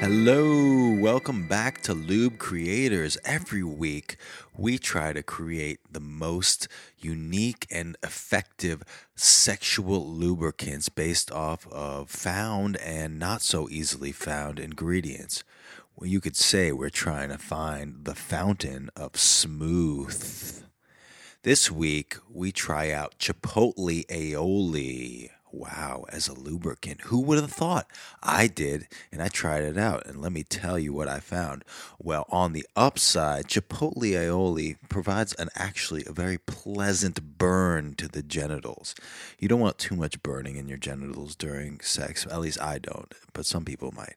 Hello, welcome back to Lube Creators. Every week, we try to create the most unique and effective sexual lubricants based off of found and not so easily found ingredients. Well, you could say we're trying to find the fountain of smooth. This week, we try out Chipotle aioli. Wow, as a lubricant. Who would have thought? I did, and I tried it out. And let me tell you what I found. Well, on the upside, Chipotle aioli provides an actually a very pleasant burn to the genitals. You don't want too much burning in your genitals during sex. At least I don't, but some people might.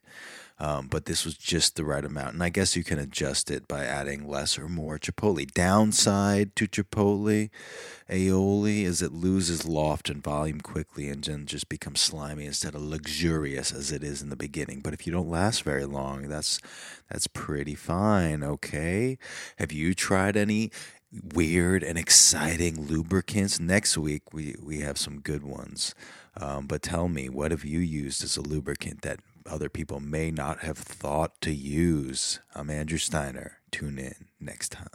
Um, but this was just the right amount. And I guess you can adjust it by adding less or more chipotle. Downside to chipotle aioli is it loses loft and volume quickly and then just becomes slimy instead of luxurious as it is in the beginning. But if you don't last very long, that's that's pretty fine, okay? Have you tried any weird and exciting lubricants? Next week we, we have some good ones. Um, but tell me, what have you used as a lubricant that other people may not have thought to use. I'm Andrew Steiner. Tune in next time.